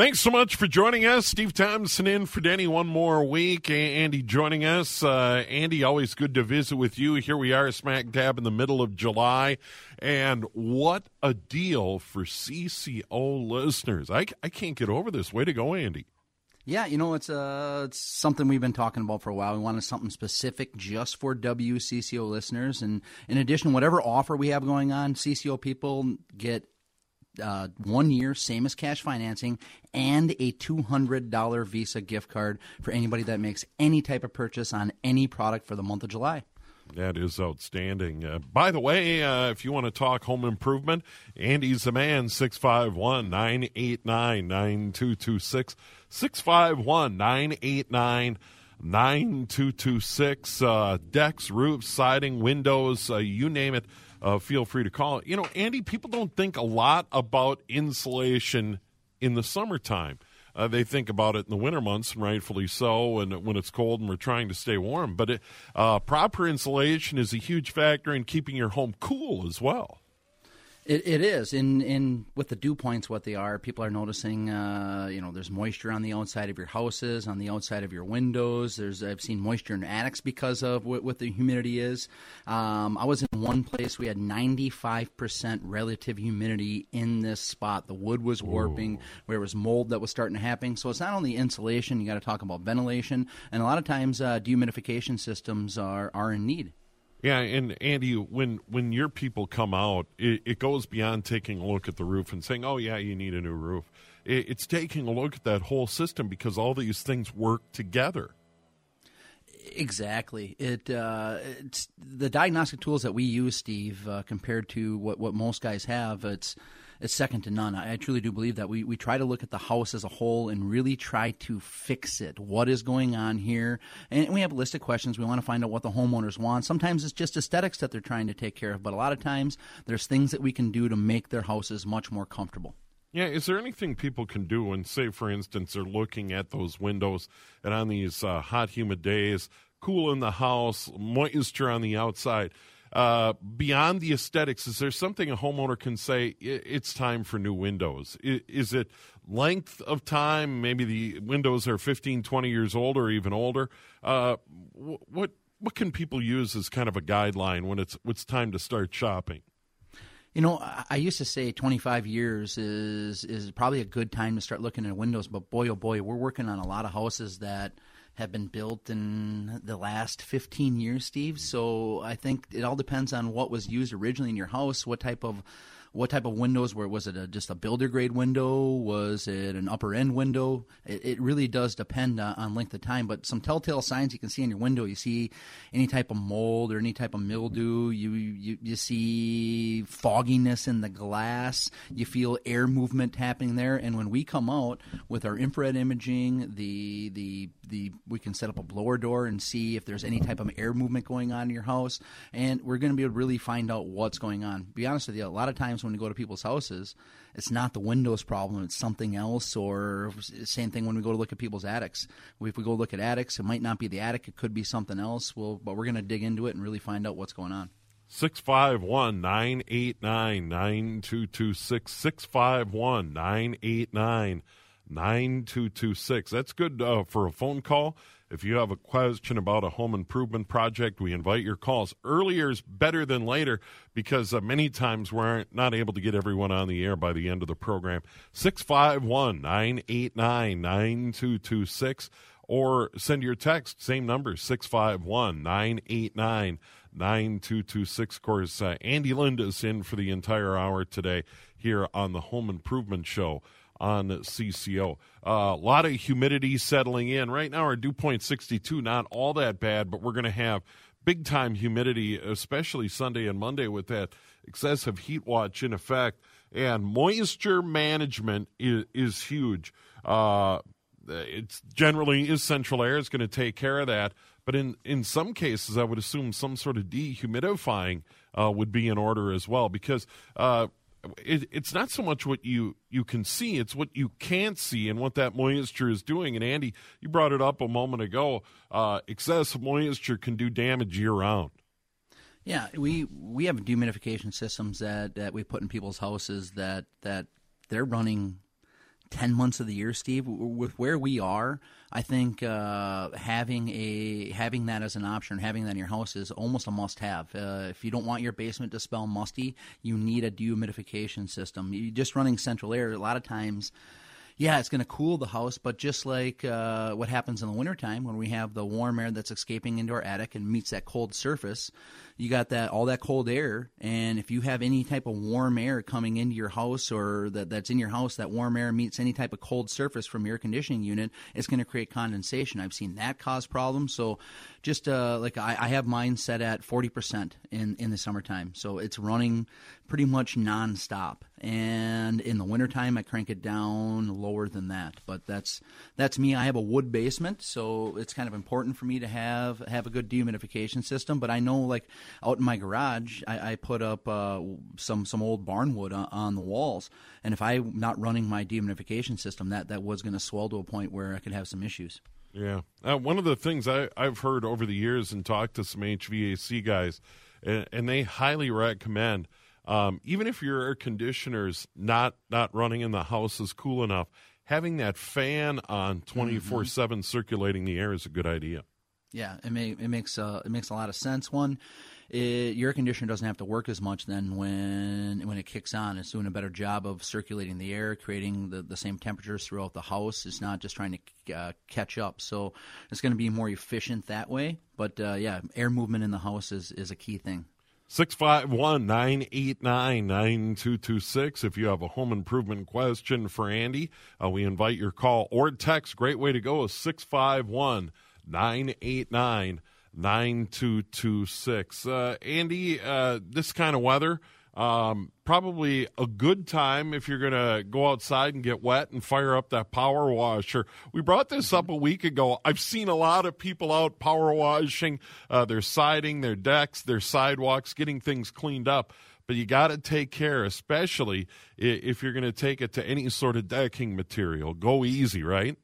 Thanks so much for joining us. Steve Thomson in for Denny one more week. Andy joining us. Uh, Andy, always good to visit with you. Here we are, smack dab in the middle of July. And what a deal for CCO listeners. I, I can't get over this. Way to go, Andy. Yeah, you know, it's, uh, it's something we've been talking about for a while. We wanted something specific just for WCCO listeners. And in addition, whatever offer we have going on, CCO people get uh, one year, same as cash financing, and a $200 Visa gift card for anybody that makes any type of purchase on any product for the month of July. That is outstanding. Uh, by the way, uh, if you want to talk home improvement, Andy's the man, 651 989 9226. 651 989 9226. Uh, decks, roofs, siding, windows, uh, you name it uh, feel free to call. You know, Andy, people don't think a lot about insulation in the summertime. Uh, they think about it in the winter months, and rightfully so, and when it's cold and we're trying to stay warm. But it, uh, proper insulation is a huge factor in keeping your home cool as well. It, it is in in with the dew points what they are. People are noticing, uh, you know, there's moisture on the outside of your houses, on the outside of your windows. There's I've seen moisture in attics because of what, what the humidity is. Um, I was in one place we had 95 percent relative humidity in this spot. The wood was warping, Ooh. where it was mold that was starting to happen. So it's not only insulation; you got to talk about ventilation, and a lot of times uh, dehumidification systems are are in need. Yeah, and Andy, when when your people come out, it, it, goes beyond taking a look at the roof and saying, "Oh yeah, you need a new roof." It, it's taking a look at that whole system because all these things work together. Exactly. It uh, it's the diagnostic tools that we use, Steve, uh, compared to what what most guys have. It's is second to none. I, I truly do believe that we, we try to look at the house as a whole and really try to fix it. What is going on here? And we have a list of questions. We want to find out what the homeowners want. Sometimes it's just aesthetics that they're trying to take care of, but a lot of times there's things that we can do to make their houses much more comfortable. Yeah, is there anything people can do when, say, for instance, they're looking at those windows and on these uh, hot, humid days, cool in the house, moisture on the outside? Uh, beyond the aesthetics, is there something a homeowner can say? It's time for new windows. Is it length of time? Maybe the windows are 15, 20 years old or even older. Uh, what what can people use as kind of a guideline when it's it's time to start shopping? You know, I used to say 25 years is is probably a good time to start looking at windows, but boy, oh boy, we're working on a lot of houses that have been built in the last 15 years, Steve. So I think it all depends on what was used originally in your house, what type of what type of windows were was it a, just a builder grade window? Was it an upper end window? It, it really does depend on, on, length of time but some telltale signs you can see in your window. You see any type of mold or any type of mildew. You you, you see fogginess in the glass. You feel air movement happening there. And when we come out with our infrared imaging the the the we can set up a blower door and see if there's any type of air movement going on in your house. And we're going to be able to really find out what's going on. Be honest with you a lot of times when we go to people's houses, it's not the windows problem; it's something else. Or same thing when we go to look at people's attics. If we go look at attics, it might not be the attic; it could be something else. Well, but we're going to dig into it and really find out what's going on. 651 989 9226. 651 989 9226. That's good uh, for a phone call. If you have a question about a home improvement project, we invite your calls. Earlier is better than later because uh, many times we're not able to get everyone on the air by the end of the program. 651 989 9226 or send your text, same number, 651 989 9226. Of course, uh, Andy Lind is in for the entire hour today here on the Home Improvement Show on CCO. Uh, a lot of humidity settling in. Right now, our dew point 62, not all that bad, but we're going to have big time humidity, especially Sunday and Monday with that excessive heat watch in effect. And moisture management is, is huge. Uh, it's generally is central air is going to take care of that. But in, in some cases, I would assume some sort of dehumidifying uh, would be in order as well because uh, it, it's not so much what you you can see; it's what you can't see and what that moisture is doing. And Andy, you brought it up a moment ago. Uh, excessive moisture can do damage year round. Yeah, we we have dehumidification systems that, that we put in people's houses that that they're running 10 months of the year, Steve. With where we are, I think uh, having a having that as an option, having that in your house is almost a must-have. Uh, if you don't want your basement to smell musty, you need a dehumidification system. You just running central air a lot of times yeah, it's going to cool the house, but just like uh, what happens in the wintertime when we have the warm air that's escaping into our attic and meets that cold surface, you got that all that cold air, and if you have any type of warm air coming into your house or that, that's in your house, that warm air meets any type of cold surface from your conditioning unit, it's going to create condensation. I've seen that cause problems. So, just uh, like I, I have mine set at forty percent in in the summertime, so it's running pretty much nonstop. And in the wintertime, I crank it down lower than that. But that's that's me. I have a wood basement, so it's kind of important for me to have have a good dehumidification system. But I know like out in my garage, I, I put up uh, some some old barn wood on, on, the walls, and if I'm not running my dehumidification system, that that wood's going to swell to a point where I could have some issues. Yeah, uh, one of the things I, I've heard over the years and talked to some HVAC guys, and, and they highly recommend. Um, even if your air conditioner's not not running in the house is cool enough, having that fan on twenty four seven circulating the air is a good idea. Yeah, it may, it makes uh, it makes a lot of sense. One, it, your air conditioner doesn't have to work as much then when when it kicks on. It's doing a better job of circulating the air, creating the, the same temperatures throughout the house. It's not just trying to uh, catch up. So it's going to be more efficient that way. But uh, yeah, air movement in the house is, is a key thing. 651 989 9226. If you have a home improvement question for Andy, uh, we invite your call or text. Great way to go is 651 989 9226. Uh, Andy, uh, this kind of weather, um, probably a good time if you're going to go outside and get wet and fire up that power washer. We brought this up a week ago. I've seen a lot of people out power washing uh, their siding, their decks, their sidewalks, getting things cleaned up. But you got to take care, especially if you're going to take it to any sort of decking material. Go easy, right?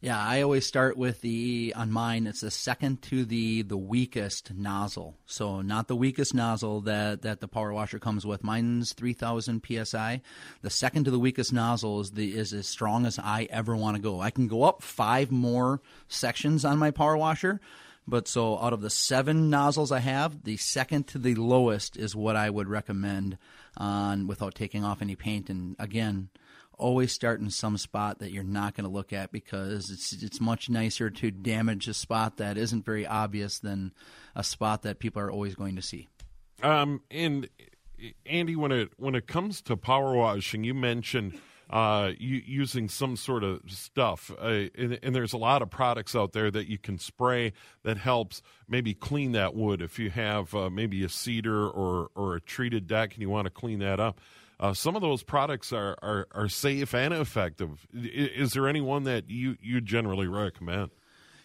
Yeah, I always start with the on mine. It's the second to the the weakest nozzle. So not the weakest nozzle that that the power washer comes with. Mine's three thousand psi. The second to the weakest nozzle is the is as strong as I ever want to go. I can go up five more sections on my power washer. But so out of the seven nozzles I have, the second to the lowest is what I would recommend on without taking off any paint. And again, always start in some spot that you're not going to look at because it's it's much nicer to damage a spot that isn't very obvious than a spot that people are always going to see. Um, and Andy, when it when it comes to power washing, you mentioned uh, you, using some sort of stuff, uh, and, and, there's a lot of products out there that you can spray that helps maybe clean that wood if you have uh, maybe a cedar or or a treated deck and you want to clean that up. Uh, some of those products are, are, are safe and effective. Is, is there any one that you, you generally recommend?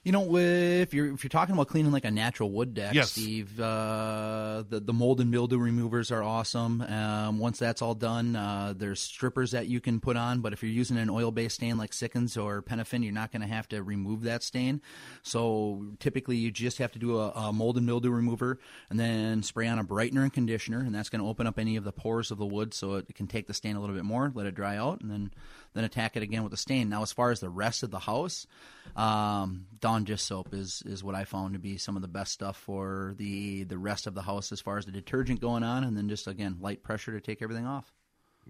You know, if you're if you're talking about cleaning like a natural wood deck, yes. Steve, uh, the the mold and mildew removers are awesome. Um, once that's all done, uh, there's strippers that you can put on. But if you're using an oil based stain like Sikkens or Penofin, you're not going to have to remove that stain. So typically, you just have to do a, a mold and mildew remover and then spray on a brightener and conditioner, and that's going to open up any of the pores of the wood, so it can take the stain a little bit more, let it dry out, and then then attack it again with the stain. Now, as far as the rest of the house, um, Dish soap is is what I found to be some of the best stuff for the the rest of the house as far as the detergent going on, and then just again light pressure to take everything off.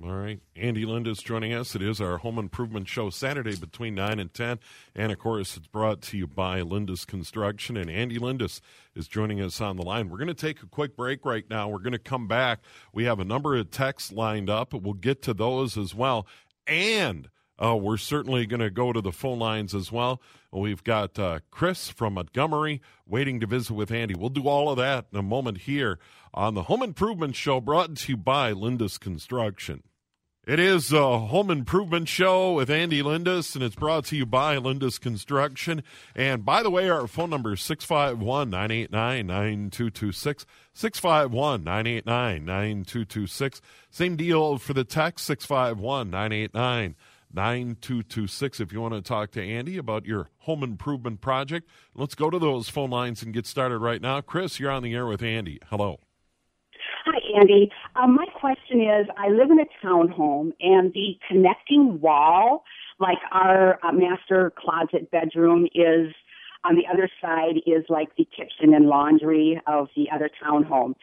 All right. Andy Lindus joining us. It is our home improvement show Saturday between 9 and 10. And of course, it's brought to you by Lindus Construction. And Andy Lindus is joining us on the line. We're going to take a quick break right now. We're going to come back. We have a number of texts lined up. We'll get to those as well and uh, we're certainly going to go to the phone lines as well. We've got uh, Chris from Montgomery waiting to visit with Andy. We'll do all of that in a moment here on the Home Improvement Show brought to you by Lindus Construction. It is a home improvement show with Andy Lindus, and it's brought to you by Lindus Construction. And by the way, our phone number is 651 989 9226. 651 989 9226. Same deal for the text 651 989 9226 if you want to talk to Andy about your home improvement project. Let's go to those phone lines and get started right now. Chris, you're on the air with Andy. Hello. Hi, Andy. Um, my question is, I live in a townhome, and the connecting wall, like our uh, master closet bedroom, is on the other side is like the kitchen and laundry of the other townhome.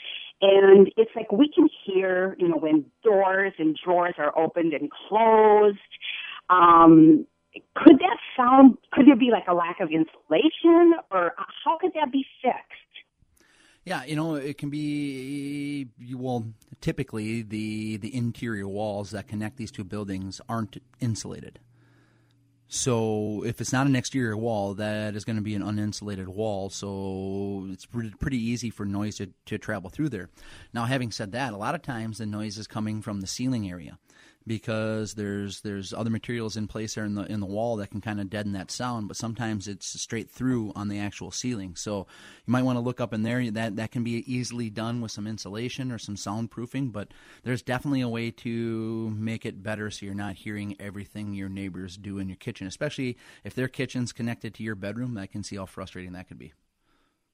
And it's like we can hear, you know, when doors and drawers are opened and closed. Um, could that sound, could there be like a lack of insulation or how could that be fixed? Yeah, you know, it can be well. Typically, the the interior walls that connect these two buildings aren't insulated. So if it's not an exterior wall, that is going to be an uninsulated wall. So it's pretty easy for noise to, to travel through there. Now, having said that, a lot of times the noise is coming from the ceiling area because there's there's other materials in place there in the in the wall that can kind of deaden that sound but sometimes it's straight through on the actual ceiling. So you might want to look up in there that that can be easily done with some insulation or some soundproofing but there's definitely a way to make it better so you're not hearing everything your neighbors do in your kitchen especially if their kitchen's connected to your bedroom i can see how frustrating that could be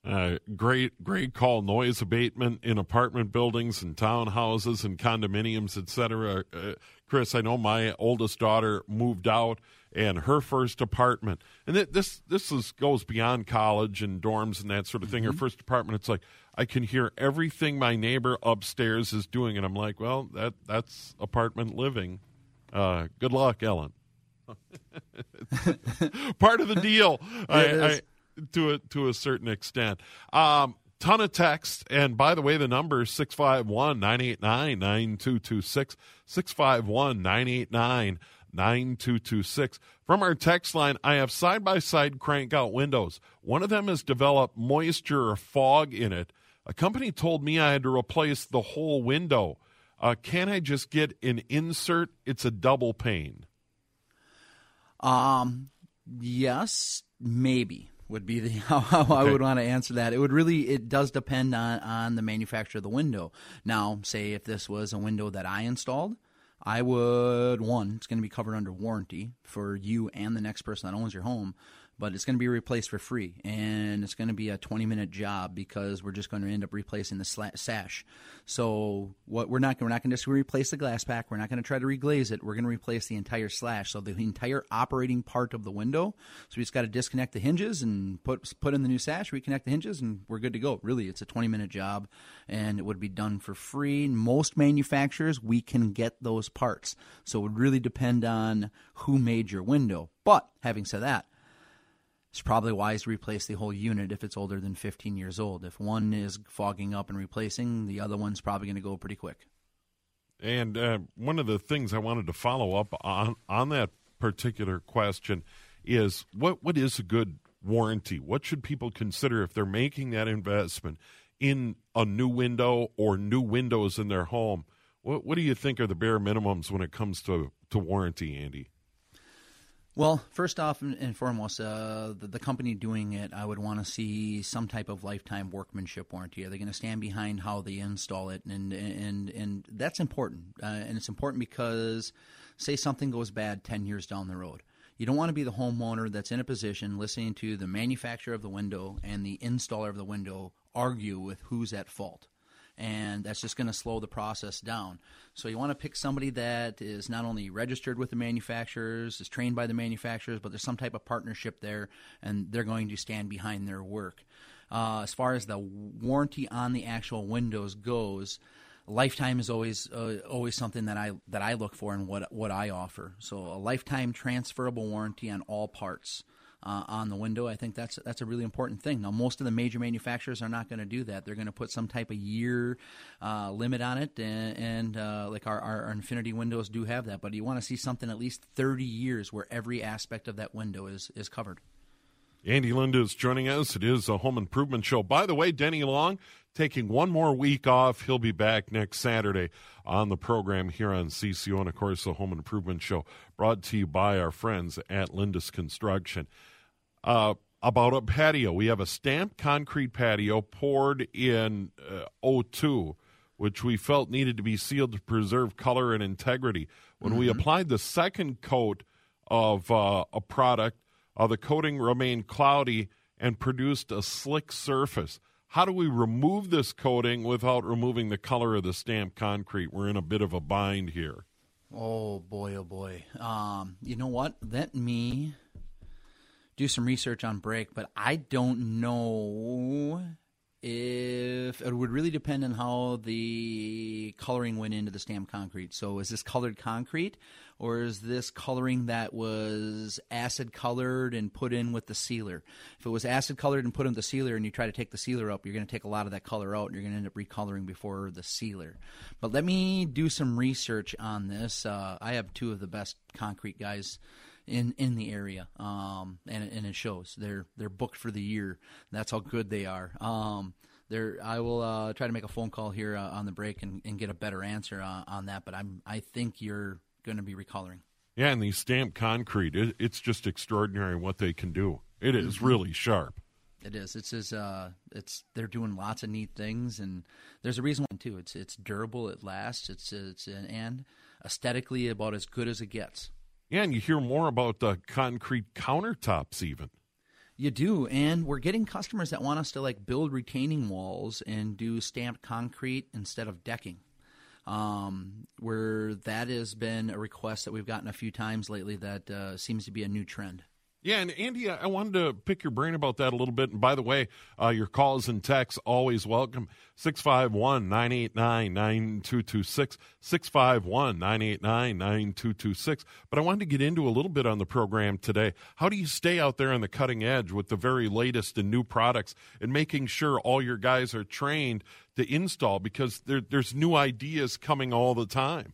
uh, great, great call. Noise abatement in apartment buildings and townhouses and condominiums, etc. Uh, Chris, I know my oldest daughter moved out, and her first apartment, and th- this this is goes beyond college and dorms and that sort of thing. Mm-hmm. Her first apartment, it's like I can hear everything my neighbor upstairs is doing, and I'm like, well, that that's apartment living. Uh, good luck, Ellen. Part of the deal. I, I, to a to a certain extent. Um, ton of text. And by the way, the number is 651 989 9226. 651 989 9226. From our text line, I have side by side crank out windows. One of them has developed moisture or fog in it. A company told me I had to replace the whole window. Uh, can I just get an insert? It's a double pane. Um, yes, maybe would be the how, how okay. I would want to answer that. It would really it does depend on on the manufacturer of the window. Now, say if this was a window that I installed, I would one, it's going to be covered under warranty for you and the next person that owns your home but it's going to be replaced for free, and it's going to be a 20 minute job because we're just going to end up replacing the sash. So what we're not going to we're not going to just replace the glass pack. We're not going to try to reglaze it. We're going to replace the entire slash, so the entire operating part of the window. So we just got to disconnect the hinges and put put in the new sash, reconnect the hinges, and we're good to go. Really, it's a 20 minute job, and it would be done for free. Most manufacturers we can get those parts, so it would really depend on who made your window. But having said that it's probably wise to replace the whole unit if it's older than 15 years old. If one is fogging up and replacing, the other one's probably going to go pretty quick. And uh, one of the things I wanted to follow up on on that particular question is what what is a good warranty? What should people consider if they're making that investment in a new window or new windows in their home? What what do you think are the bare minimums when it comes to to warranty, Andy? Well, first off and foremost, uh, the, the, company doing it, I would want to see some type of lifetime workmanship warranty. Are they going to stand behind how they install it? And and and that's important. Uh, and it's important because, say something goes bad ten years down the road, you don't want to be the homeowner that's in a position listening to the manufacturer of the window and the installer of the window argue with who's at fault and that's just going to slow the process down. So you want to pick somebody that is not only registered with the manufacturers, is trained by the manufacturers, but there's some type of partnership there, and they're going to stand behind their work. Uh, as far as the warranty on the actual windows goes, lifetime is always uh, always something that I that I look for and what what I offer. So a lifetime transferable warranty on all parts uh, on the window. I think that's that's a really important thing. Now, most of the major manufacturers are not going to do that. They're going to put some type of year uh, limit on it, and, and uh, like our, our, Infinity windows do have that. But you want to see something at least 30 years where every aspect of that window is is covered. Andy Lindus is joining us. It is a home improvement show. By the way, Denny Long taking one more week off. He'll be back next Saturday on the program here on CCO and, of course, the home improvement show brought to you by our friends at Lindus Construction. Uh, about a patio. We have a stamped concrete patio poured in uh, 02, which we felt needed to be sealed to preserve color and integrity. When mm-hmm. we applied the second coat of uh, a product, uh, the coating remained cloudy and produced a slick surface. How do we remove this coating without removing the color of the stamped concrete? We're in a bit of a bind here. Oh boy, oh boy. Um, you know what? Let me do some research on break, but I don't know if it would really depend on how the coloring went into the stamped concrete. So, is this colored concrete, or is this coloring that was acid colored and put in with the sealer? If it was acid colored and put in the sealer, and you try to take the sealer up, you're going to take a lot of that color out, and you're going to end up recoloring before the sealer. But let me do some research on this. Uh, I have two of the best concrete guys in in the area, um, and and it shows. They're they're booked for the year. That's how good they are. Um, there, I will uh, try to make a phone call here uh, on the break and, and get a better answer uh, on that. But I'm I think you're going to be recoloring. Yeah, and these stamped concrete, it, it's just extraordinary what they can do. It is mm-hmm. really sharp. It is. It's just, uh, it's they're doing lots of neat things, and there's a reason why too. It's it's durable. It lasts. It's it's and aesthetically about as good as it gets. Yeah, and you hear more about the concrete countertops even. You do, and we're getting customers that want us to like build retaining walls and do stamped concrete instead of decking. Um, where that has been a request that we've gotten a few times lately. That uh, seems to be a new trend. Yeah, and Andy, I wanted to pick your brain about that a little bit. And by the way, uh, your calls and texts always welcome. 651 989 9226. 651 989 9226. But I wanted to get into a little bit on the program today. How do you stay out there on the cutting edge with the very latest and new products and making sure all your guys are trained to install because there, there's new ideas coming all the time?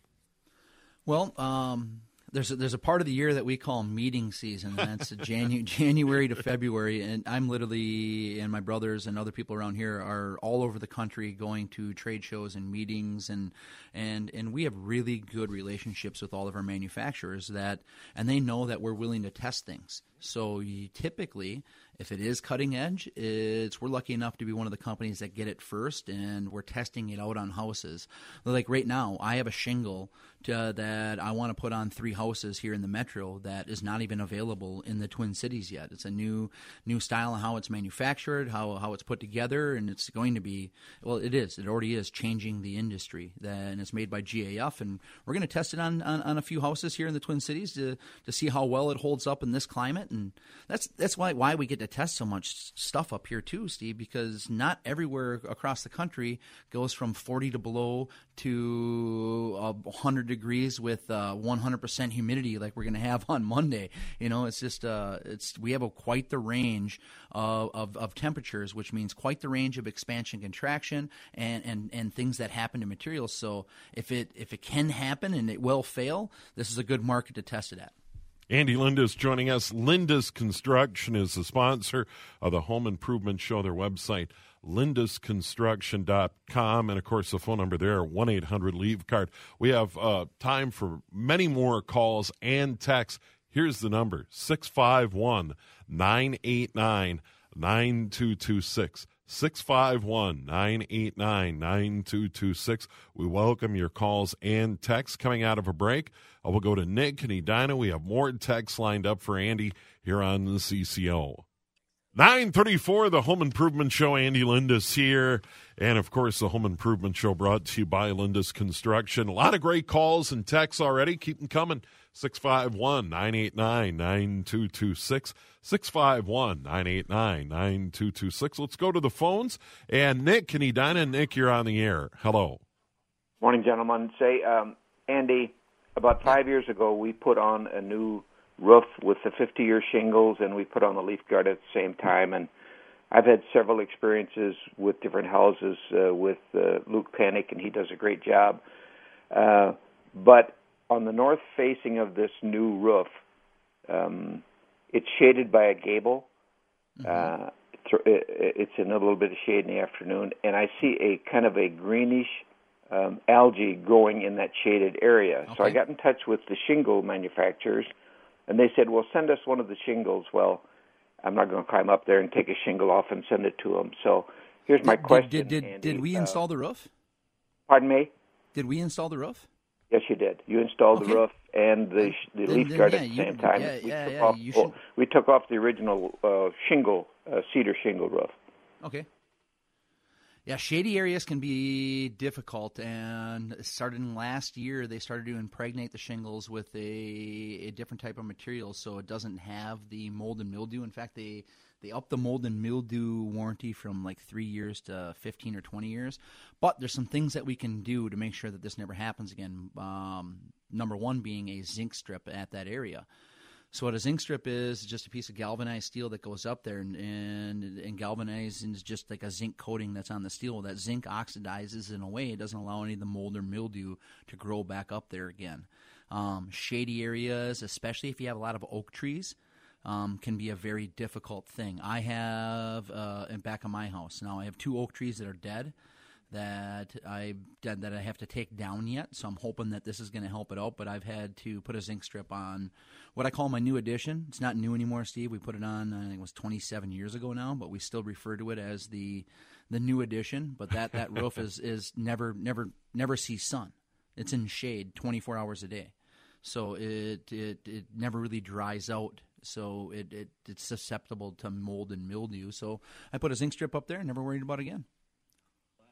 Well, um, there's a, there's a part of the year that we call meeting season, and that's Janu- January to February. And I'm literally, and my brothers and other people around here are all over the country going to trade shows and meetings, and and and we have really good relationships with all of our manufacturers that, and they know that we're willing to test things. So you typically if it is cutting edge, it's we're lucky enough to be one of the companies that get it first, and we're testing it out on houses. Like right now, I have a shingle to, that I want to put on three houses here in the metro that is not even available in the Twin Cities yet. It's a new new style of how it's manufactured, how how it's put together, and it's going to be well. It is. It already is changing the industry. and it's made by GAF, and we're going to test it on, on, on a few houses here in the Twin Cities to to see how well it holds up in this climate, and that's that's why why we get to test so much stuff up here too, Steve, because not everywhere across the country goes from 40 to below to uh, 100 degrees with uh, 100% humidity like we're going to have on Monday. You know, it's just uh, it's we have a, quite the range of, of, of temperatures, which means quite the range of expansion, contraction, and, and, and things that happen to materials. So if it if it can happen and it will fail, this is a good market to test it at. Andy Lindus is joining us. Lindus Construction is the sponsor of the Home Improvement Show. Their website, lindusconstruction.com. And of course, the phone number there, 1 800 Leaf Guard. We have uh, time for many more calls and texts. Here's the number 651 989 9226. 651 989 9226. We welcome your calls and texts coming out of a break. Uh, we'll go to Nick and Edina. We have more texts lined up for Andy here on the CCO. 934, the Home Improvement Show. Andy Lindus here. And of course, the Home Improvement Show brought to you by Lindus Construction. A lot of great calls and texts already. Keep them coming. 651 989 9226. 651 989 9226. Let's go to the phones. And Nick, can you dine in? Nick, you're on the air. Hello. Morning, gentlemen. Say, um, Andy, about five years ago, we put on a new roof with the 50 year shingles, and we put on the leaf guard at the same time. And I've had several experiences with different houses uh, with uh, Luke Panic, and he does a great job. Uh, but on the north facing of this new roof, um, it's shaded by a gable. Mm-hmm. Uh, it's in a little bit of shade in the afternoon, and I see a kind of a greenish um, algae growing in that shaded area. Okay. So I got in touch with the shingle manufacturers, and they said, "Well, send us one of the shingles." Well, I'm not going to climb up there and take a shingle off and send it to them. So here's my did, question: Did did, did we uh, install the roof? Pardon me. Did we install the roof? Yes, you did. You installed okay. the roof and the the then, leaf then, guard yeah, at the same time. Yeah, we, yeah, took yeah, off, you should... we took off the original uh, shingle, uh, cedar shingle roof. Okay. Yeah, shady areas can be difficult, and starting last year, they started to impregnate the shingles with a, a different type of material, so it doesn't have the mold and mildew. In fact, they they upped the mold and mildew warranty from like three years to fifteen or twenty years. But there's some things that we can do to make sure that this never happens again. Um, number one being a zinc strip at that area. So what a zinc strip is, is just a piece of galvanized steel that goes up there and and, and galvanizes is just like a zinc coating that's on the steel. That zinc oxidizes in a way it doesn't allow any of the mold or mildew to grow back up there again. Um, shady areas, especially if you have a lot of oak trees, um, can be a very difficult thing. I have uh, in back of my house now. I have two oak trees that are dead that I that I have to take down yet. So I'm hoping that this is going to help it out. But I've had to put a zinc strip on what I call my new addition. It's not new anymore, Steve. We put it on. I think it was 27 years ago now, but we still refer to it as the the new addition. But that that roof is is never never never sees sun. It's in shade 24 hours a day, so it it it never really dries out. So it, it it's susceptible to mold and mildew. So I put a zinc strip up there. Never worried about it again.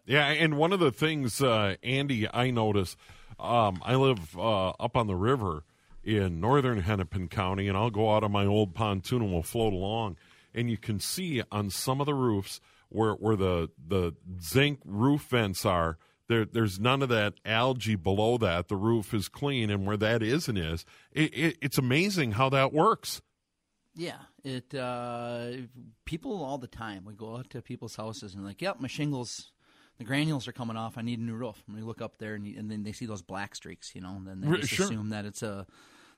Yeah, and one of the things, uh, Andy, I notice, um, I live uh, up on the river in northern Hennepin County, and I'll go out on my old pontoon and we'll float along, and you can see on some of the roofs where where the the zinc roof vents are. There, there's none of that algae below that. The roof is clean, and where that isn't is, it, it, it's amazing how that works. Yeah, it uh, people all the time. We go out to people's houses and like, yep, my shingles the granules are coming off. I need a new roof. And we look up there, and, and then they see those black streaks, you know, and then they just sure. assume that it's a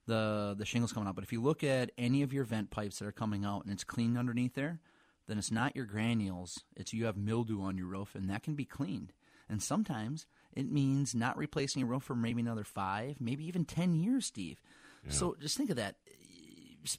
the the shingles coming out. But if you look at any of your vent pipes that are coming out and it's clean underneath there, then it's not your granules. It's you have mildew on your roof, and that can be cleaned. And sometimes it means not replacing a roof for maybe another five, maybe even ten years, Steve. Yeah. So just think of that.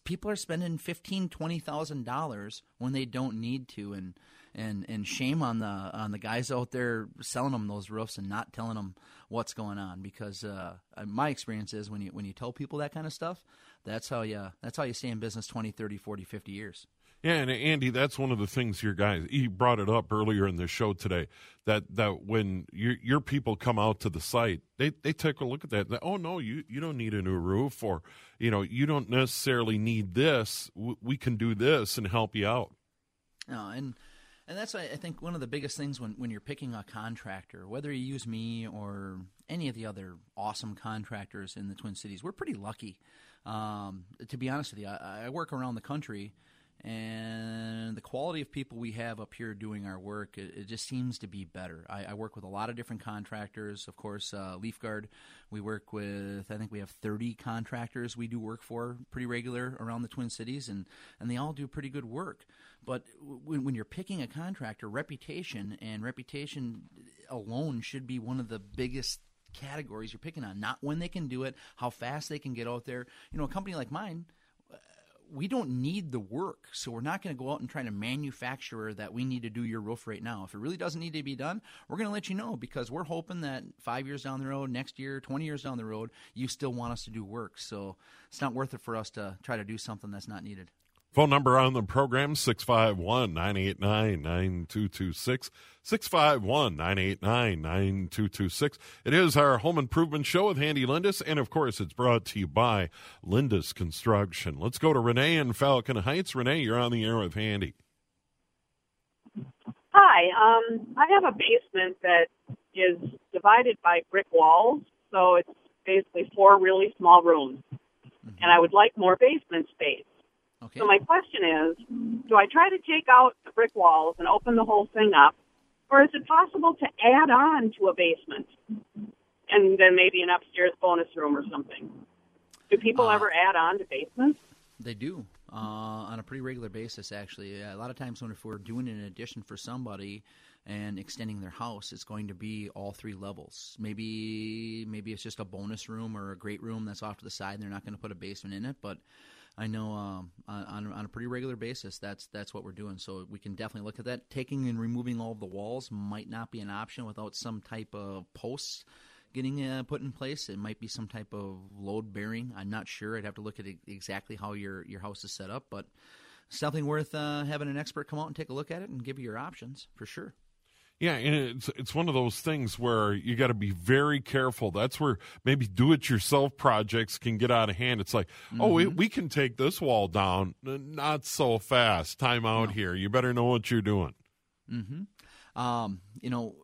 People are spending fifteen, twenty thousand dollars when they don't need to, and and and shame on the on the guys out there selling them those roofs and not telling them what's going on because uh, my experience is when you when you tell people that kind of stuff that's how you that's how you stay in business 20 30 40 50 years yeah, and Andy, that's one of the things your guys. He brought it up earlier in the show today that that when your your people come out to the site, they they take a look at that. They, oh no, you you don't need a new roof, or you know you don't necessarily need this. We can do this and help you out. No, and and that's I think one of the biggest things when, when you're picking a contractor, whether you use me or any of the other awesome contractors in the Twin Cities, we're pretty lucky. Um, to be honest with you, I, I, work around the country, and the quality of people we have up here doing our work, it, it just seems to be better. I, I, work with a lot of different contractors. Of course, uh, Leaf Guard, we work with, I think we have 30 contractors we do work for pretty regular around the Twin Cities, and, and they all do pretty good work. But when, when you're picking a contractor, reputation and reputation alone should be one of the biggest categories you're picking on. Not when they can do it, how fast they can get out there. You know, a company like mine, uh, we don't need the work, so we're not going to go out and try to manufacture that we need to do your roof right now. If it really doesn't need to be done, we're going to let you know because we're hoping that five years down the road, next year, 20 years down the road, you still want us to do work. So it's not worth it for us to try to do something that's not needed. Phone number on the program 651 989 9226. 651 989 9226. It is our home improvement show with Andy Lindus, and of course, it's brought to you by Lindus Construction. Let's go to Renee in Falcon Heights. Renee, you're on the air with Andy. Hi. Um, I have a basement that is divided by brick walls, so it's basically four really small rooms. Mm-hmm. And I would like more basement space. Okay. So my question is, do I try to take out the brick walls and open the whole thing up, or is it possible to add on to a basement and then maybe an upstairs bonus room or something? Do people uh, ever add on to basements? They do uh, on a pretty regular basis. Actually, a lot of times when if we're doing an addition for somebody and extending their house, it's going to be all three levels. Maybe maybe it's just a bonus room or a great room that's off to the side, and they're not going to put a basement in it, but I know um, on, on a pretty regular basis that's that's what we're doing. So we can definitely look at that. Taking and removing all of the walls might not be an option without some type of posts getting uh, put in place. It might be some type of load bearing. I'm not sure. I'd have to look at exactly how your your house is set up, but something worth uh, having an expert come out and take a look at it and give you your options for sure. Yeah, and it's it's one of those things where you got to be very careful. That's where maybe do-it-yourself projects can get out of hand. It's like, mm-hmm. oh, we, we, can take this wall down, not so fast. Time out no. here. You better know what you're doing. Mm-hmm. Um, you know,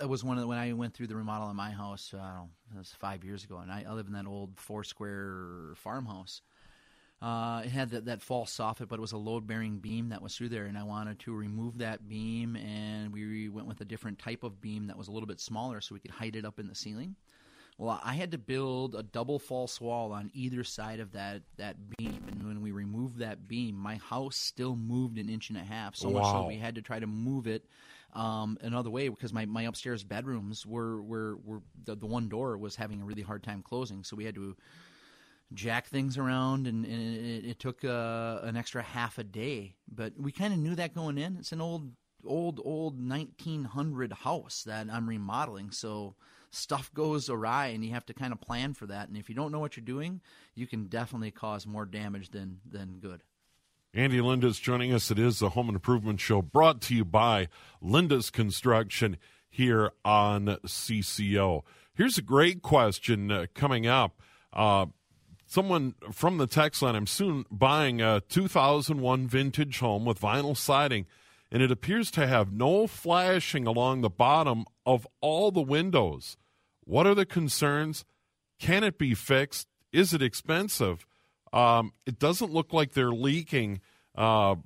it was one of the, when I went through the remodel in my house. Uh, it was five years ago, and I, I live in that old four-square farmhouse. Uh, it had that, that false soffit, but it was a load bearing beam that was through there, and I wanted to remove that beam, and we went with a different type of beam that was a little bit smaller so we could hide it up in the ceiling. Well, I had to build a double false wall on either side of that, that beam, and when we removed that beam, my house still moved an inch and a half, so wow. much so we had to try to move it um, another way because my, my upstairs bedrooms were were, were the, the one door was having a really hard time closing, so we had to jack things around, and, and it, it, took uh, an extra half a day. But we kind of knew that going in. It's an old, old, old 1900 house that I'm remodeling, so stuff goes awry, and you have to kind of plan for that. And if you don't know what you're doing, you can definitely cause more damage than than good. Andy Lindus joining us. It is the Home Improvement Show brought to you by Lindus Construction here on CCO. Here's a great question uh, coming up. Uh, someone from the text line, I'm soon buying a 2001 vintage home with vinyl siding, and it appears to have no flashing along the bottom of all the windows. What are the concerns? Can it be fixed? Is it expensive? Um, it doesn't look like they're leaking. Uh,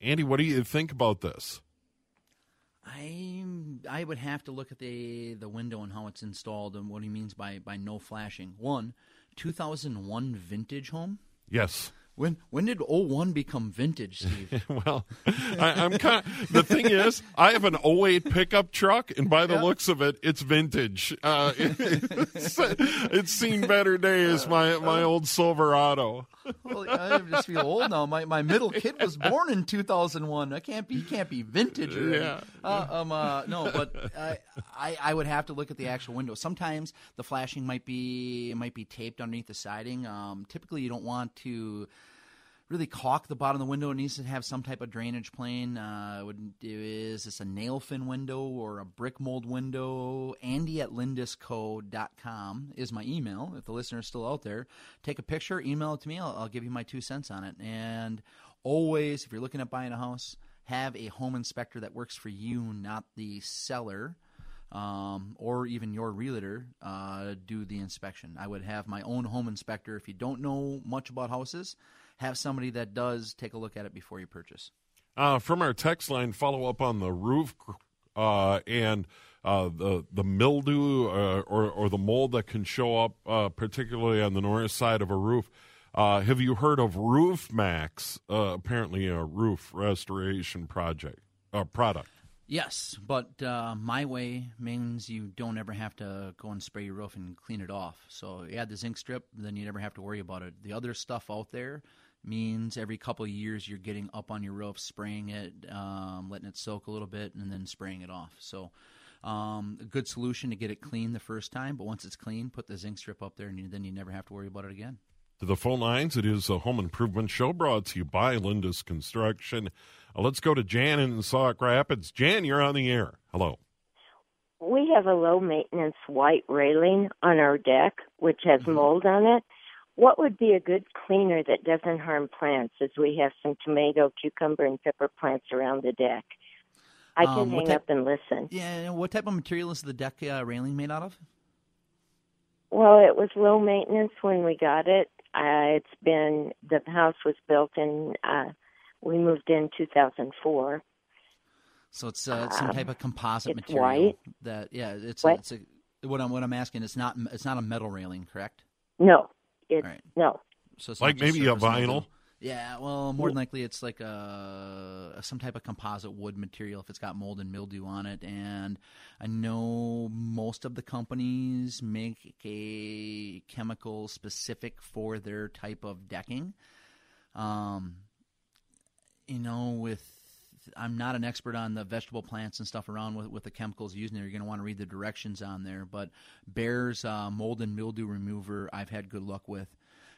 Andy, what do you think about this? I I would have to look at the the window and how it's installed and what he means by by no flashing. One, 2001 vintage home? Yes. When when did 01 become vintage, Steve? well, I, am kind. Of, the thing is, I have an 08 pickup truck, and by the yeah. looks of it, it's vintage. Uh, it, it's, it's seen better days. My my old Silverado. well, I just feel old now. My my middle kid was born in 2001. I can't be can't be vintage. Yeah. Uh, um. Uh, no, but I, I I would have to look at the actual window. Sometimes the flashing might be it might be taped underneath the siding. Um. Typically, you don't want to really caulk the bottom of the window. It needs to have some type of drainage plane. Uh, would, is this a nail fin window or a brick mold window? Andy at lindusco.com is my email. If the listener is still out there, take a picture, email it to me. I'll, I'll give you my two cents on it. And always, if you're looking at buying a house, have a home inspector that works for you, not the seller. Um, or even your realtor uh, do the inspection. I would have my own home inspector. If you don't know much about houses, have somebody that does take a look at it before you purchase. Uh, from our text line, follow up on the roof uh, and uh, the the mildew uh, or or the mold that can show up, uh, particularly on the north side of a roof. Uh, have you heard of Roof Maxx? apparently, a roof restoration project product. Yes, but uh, my way means you don't ever have to go and spray your roof and clean it off. So you add the zinc strip, then you never have to worry about it. The other stuff out there means every couple of years you're getting up on your roof, spraying it, um, letting it soak a little bit, and then spraying it off. So um, a good solution to get it clean the first time, but once it's clean, put the zinc strip up there, and you, then you never have to worry about it again. To the phone lines, it is a home improvement show brought to you by Lindus Construction. Uh, let's go to Jan in Sauk Rapids. Jan, you're on the air. Hello. We have a low maintenance white railing on our deck, which has mm-hmm. mold on it. What would be a good cleaner that doesn't harm plants? As we have some tomato, cucumber, and pepper plants around the deck. I can um, hang type, up and listen. Yeah, what type of material is the deck uh, railing made out of? Well, it was low maintenance when we got it. Uh, it's been the house was built in. Uh, we moved in 2004. So it's uh, some type of composite material. White. That yeah, it's what? it's a, what I'm what I'm asking. It's not it's not a metal railing, correct? No, it's right. no. So it's like maybe a vinyl. Yeah, well, more than likely it's like a some type of composite wood material if it's got mold and mildew on it. And I know most of the companies make a chemical specific for their type of decking. Um, you know, with I'm not an expert on the vegetable plants and stuff around with, with the chemicals used there. You're going to want to read the directions on there. But Behr's uh, mold and mildew remover, I've had good luck with.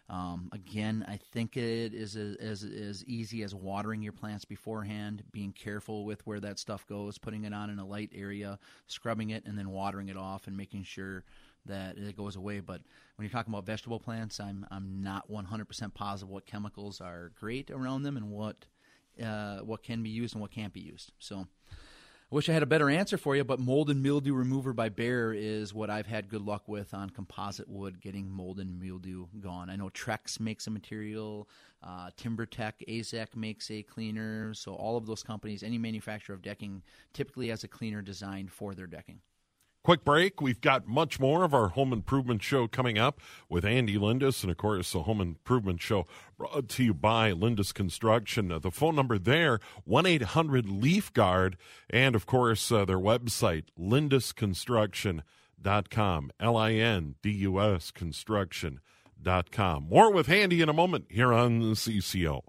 Um, again, I think it is as, as, as easy as watering your plants beforehand, being careful with where that stuff goes, putting it on in a light area, scrubbing it, and then watering it off and making sure that it goes away. But when you're talking about vegetable plants, I'm I'm not 100% positive what chemicals are great around them and what uh, what can be used and what can't be used. So I wish I had a better answer for you, but mold and mildew remover by Behr is what I've had good luck with on composite wood, getting mold and mildew gone. I know Trex makes a material, uh, TimberTech, AZEK makes a cleaner. So all of those companies, any manufacturer of decking, typically has a cleaner designed for their decking. Quick break. We've got much more of our home improvement show coming up with Andy Lindus, and of course, the home improvement show brought to you by Lindus Construction. Uh, the phone number there, 1 800 Leaf Guard, and of course, uh, their website, lindusconstruction.com. L I N D U S construction.com. More with Andy in a moment here on CCO.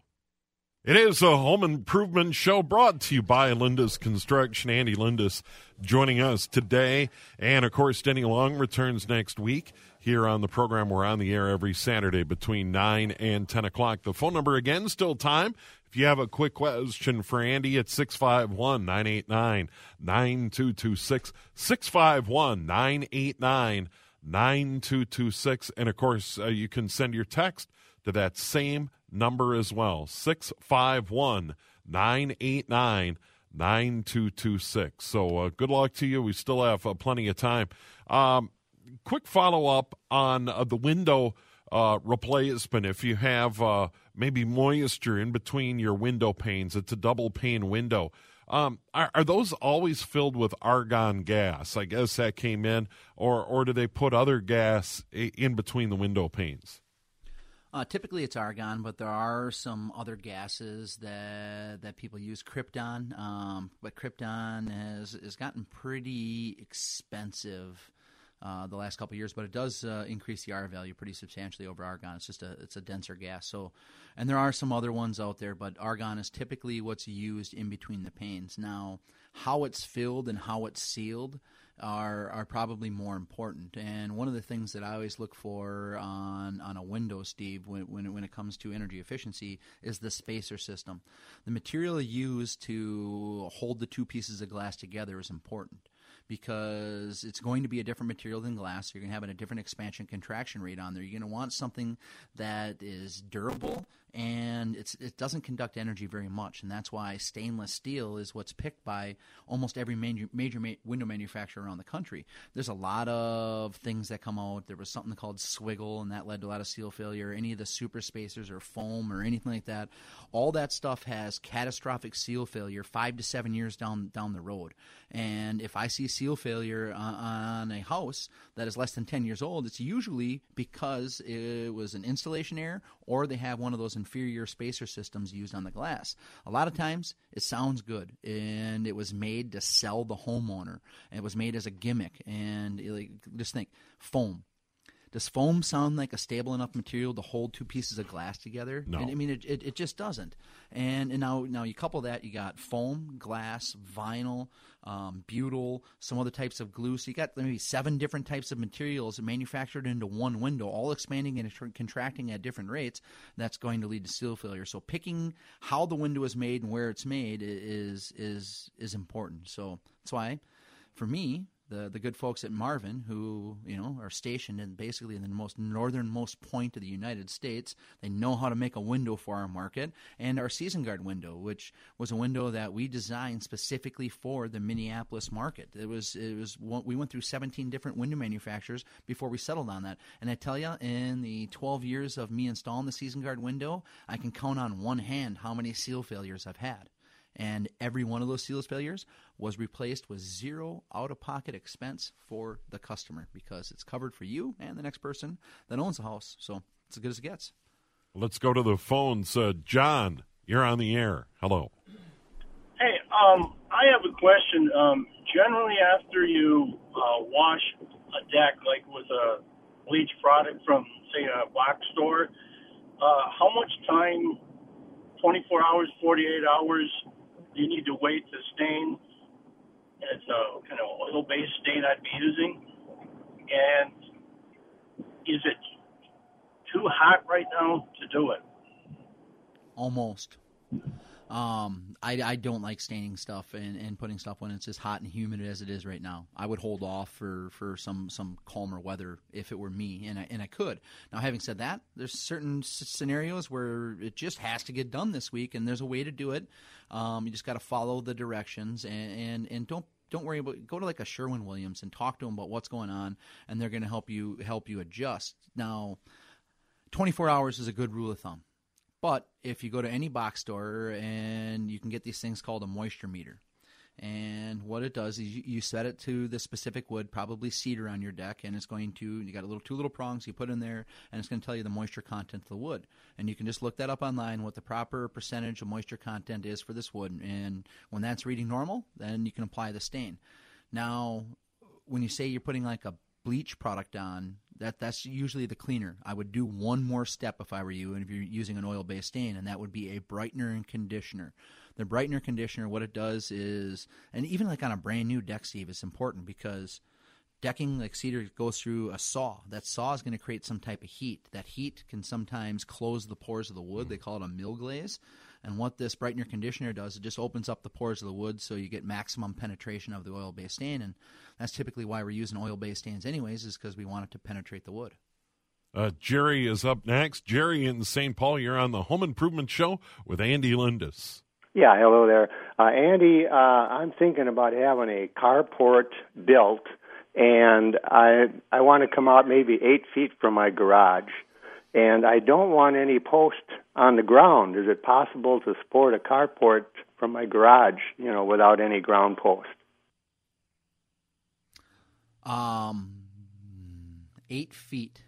It is a home improvement show brought to you by Lindus Construction. Andy Lindus joining us today. And of course, Denny Long returns next week here on the program. We're on the air every Saturday between 9 and 10 o'clock. The phone number again, still time. If you have a quick question for Andy, it's 651 989 9226. 651 989 9226. And of course, uh, you can send your text to that same number as well 651 989 9226. So uh, good luck to you. We still have uh, plenty of time. Um, quick follow up on uh, the window uh, replacement. If you have uh, maybe moisture in between your window panes, it's a double pane window. Um, are, are, those always filled with argon gas? I guess that came in, or or do they put other gas in between the window panes? Uh, typically, it's argon, but there are some other gases that that people use. Krypton, um, but krypton has has gotten pretty expensive uh, the last couple years, but it does uh, increase the R value pretty substantially over argon. It's just a it's a denser gas. So, and there are some other ones out there, but argon is typically what's used in between the panes. Now, how it's filled and how it's sealed are are probably more important. And one of the things that I always look for on on a window, Steve, when when it, when it comes to energy efficiency, is the spacer system. The material used to hold the two pieces of glass together is important because it's going to be a different material than glass. You're going to have a different expansion contraction rate on there. You're going to want something that is durable and it doesn't conduct energy very much, and that's why stainless steel is what's picked by almost every major, major ma- window manufacturer around the country. There's a lot of things that come out. There was something called swiggle, and that led to a lot of seal failure. Any of the super spacers or foam or anything like that, all that stuff has catastrophic seal failure five to seven years down down the road. And if I see seal failure on, on a house that is less than 10 years old, it's usually because it was an installation error or they have one of those inferior spacer systems used on the glass. A lot of times it sounds good and it was made to sell the homeowner. It was made as a gimmick. And like, just think foam does foam sound like a stable enough material to hold two pieces of glass together? No. And, I mean, it, it, it, just doesn't. And, and now now you couple that, you got foam, glass, vinyl, um, butyl, some other types of glue. So you got maybe seven different types of materials manufactured into one window, all expanding and contracting at different rates. That's going to lead to seal failure. So picking how the window is made and where it's made is is is important. So that's why, for me, the the good folks at Marvin, who you know are stationed in basically in the most northernmost point of the United States. They know how to make a window for our market, and our Season Guard window, which was a window that we designed specifically for the Minneapolis market. It was it was we went through 17 different window manufacturers before we settled on that. And I tell you, in the 12 years of me installing the Season Guard window, I can count on one hand how many seal failures I've had and every one of those seals failures was replaced with zero out of pocket expense for the customer because it's covered for you and the next person that owns the house. So it's as good as it gets. Let's go to the phones. Uh, John, you're on the air. Hello. Hey, um, I have a question. Um, generally, after you uh, wash a deck, like with a bleach product from, say, a box store, uh, how much time 24 hours, 48 hours you need to wait to stain. It's a kind of oil-based stain I'd be using. And is it too hot right now to do it? Almost. Um, I, I don't like staining stuff and, and putting stuff when it's as hot and humid as it is right now. I would hold off for, for some, some calmer weather if it were me, and I, and I could. Now, having said that, there's certain scenarios where it just has to get done this week, and there's a way to do it. Um, you just got to follow the directions and, and, and don't don't worry about go to like a Sherwin Williams and talk to them about what's going on, and they're going to help you help you adjust. Now, 24 hours is a good rule of thumb. But if you go to any box store and you can get these things called a moisture meter. And what it does is you, set it to the specific wood, probably cedar on your deck, and it's going to you got a little two little prongs you put in there, and it's going to tell you the moisture content of the wood. And you can just look that up online what the proper percentage of moisture content is for this wood. And when that's reading normal, then you can apply the stain. Now, when you say you're putting like a bleach product on, that that's usually the cleaner. I would do one more step if I were you, and if you're using an oil-based stain, and that would be a brightener and conditioner. The brightener conditioner, what it does is, and even like on a brand new deck, Steve, it's important because decking like cedar goes through a saw. That saw is going to create some type of heat. That heat can sometimes close the pores of the wood. They call it a mill glaze. And what this brightener conditioner does, it just opens up the pores of the wood so you get maximum penetration of the oil based stain. And that's typically why we're using oil based stains, anyways, is because we want it to penetrate the wood. Uh, Jerry is up next. Jerry in St. Paul, you're on the Home Improvement Show with Andy Lindus. Yeah, hello there. Uh, Andy, uh, I'm thinking about having a carport built, and I I want to come out maybe eight feet from my garage, and I don't want any post on the ground. Is it possible to support a carport from my garage, you know, without any ground post? Um, eight feet.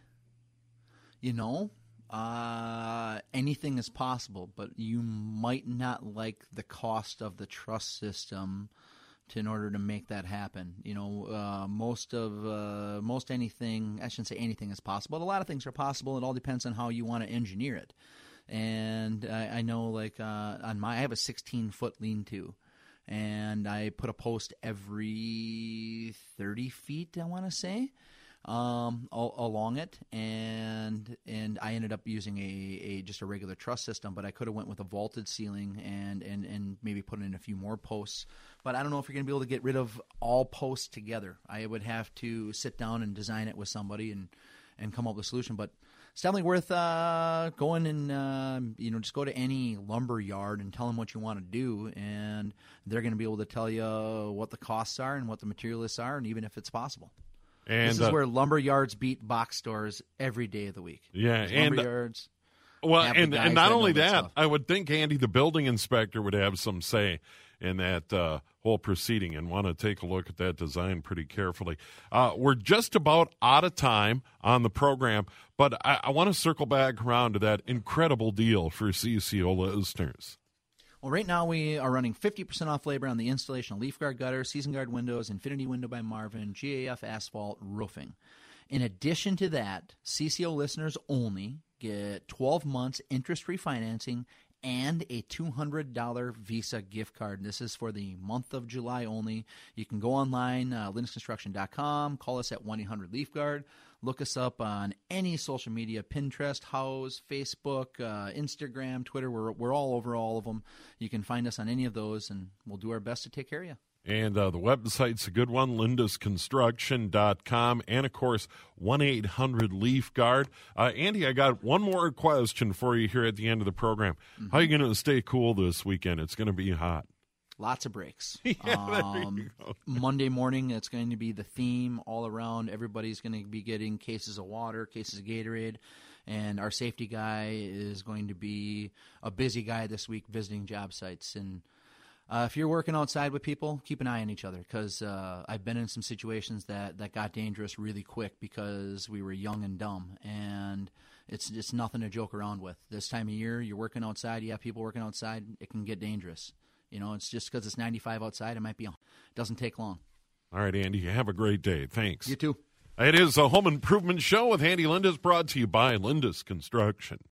You know, uh, anything is possible, but you might not like the cost of the truss system to in order to make that happen. You know, uh, most of uh, most anything I shouldn't say anything is possible. A lot of things are possible. It all depends on how you want to engineer it. And I, I know, like uh, on my, I have a 16 foot lean to, and I put a post every 30 feet. I want to say um, al- along it, and and I ended up using a, a just a regular truss system, but I could have went with a vaulted ceiling and and and maybe put in a few more posts. But I don't know if you're going to be able to get rid of all posts together. I would have to sit down and design it with somebody and and come up with a solution. But it's definitely worth uh, going and uh, you know just go to any lumber yard and tell them what you want to do, and they're going to be able to tell you what the costs are and what the materialists are, and even if it's possible. And this is uh, where lumber yards beat box stores every day of the week. Yeah, These and- lumber yards. Well, and, and not that only that that, stuff. I would think Andy, the building inspector, would have some say in that uh, whole proceeding and want to take a look at that design pretty carefully. Uh, we're just about out of time on the program, but I, I want to circle back around to that incredible deal for CCO listeners. Well, right now we are running 50% off labor on the installation of leaf guard gutter, season guard windows, Infinity Window by Marvin, GAF asphalt roofing. In addition to that, CCO listeners only get 12 months interest free financing and a $200 Visa gift card. This is for the month of July only. You can go online, uh, lindusconstruction.com, call us at 1 800 Leaf Guard. Look us up on any social media Pinterest, Houzz, Facebook, uh, Instagram, Twitter. We're, we're all over all of them. You can find us on any of those, and we'll do our best to take care of you. And uh, the website's a good one, lindusconstruction.com. And, of course, 1 800 Leaf Guard. Uh, Andy, I got one more question for you here at the end of the program. How are you going to stay cool this weekend? It's going to be hot. Lots of breaks. you um, Monday morning, it's going to be the theme all around. Everybody's going to be getting cases of water, cases of Gatorade, and our safety guy is going to be a busy guy this week visiting job sites. And uh, if you're working outside with people, keep an eye on each other because uh, I've been in some situations that, that got dangerous really quick because we were young and dumb. And it's it's nothing to joke around with. This time of year, you're working outside, you have people working outside, it can get dangerous. You know, it's just because it's 95 outside, it might be, it doesn't take long. All right, Andy, have a great day. Thanks. You too. It is a home improvement show with Andy Lindus brought to you by Lindus Construction.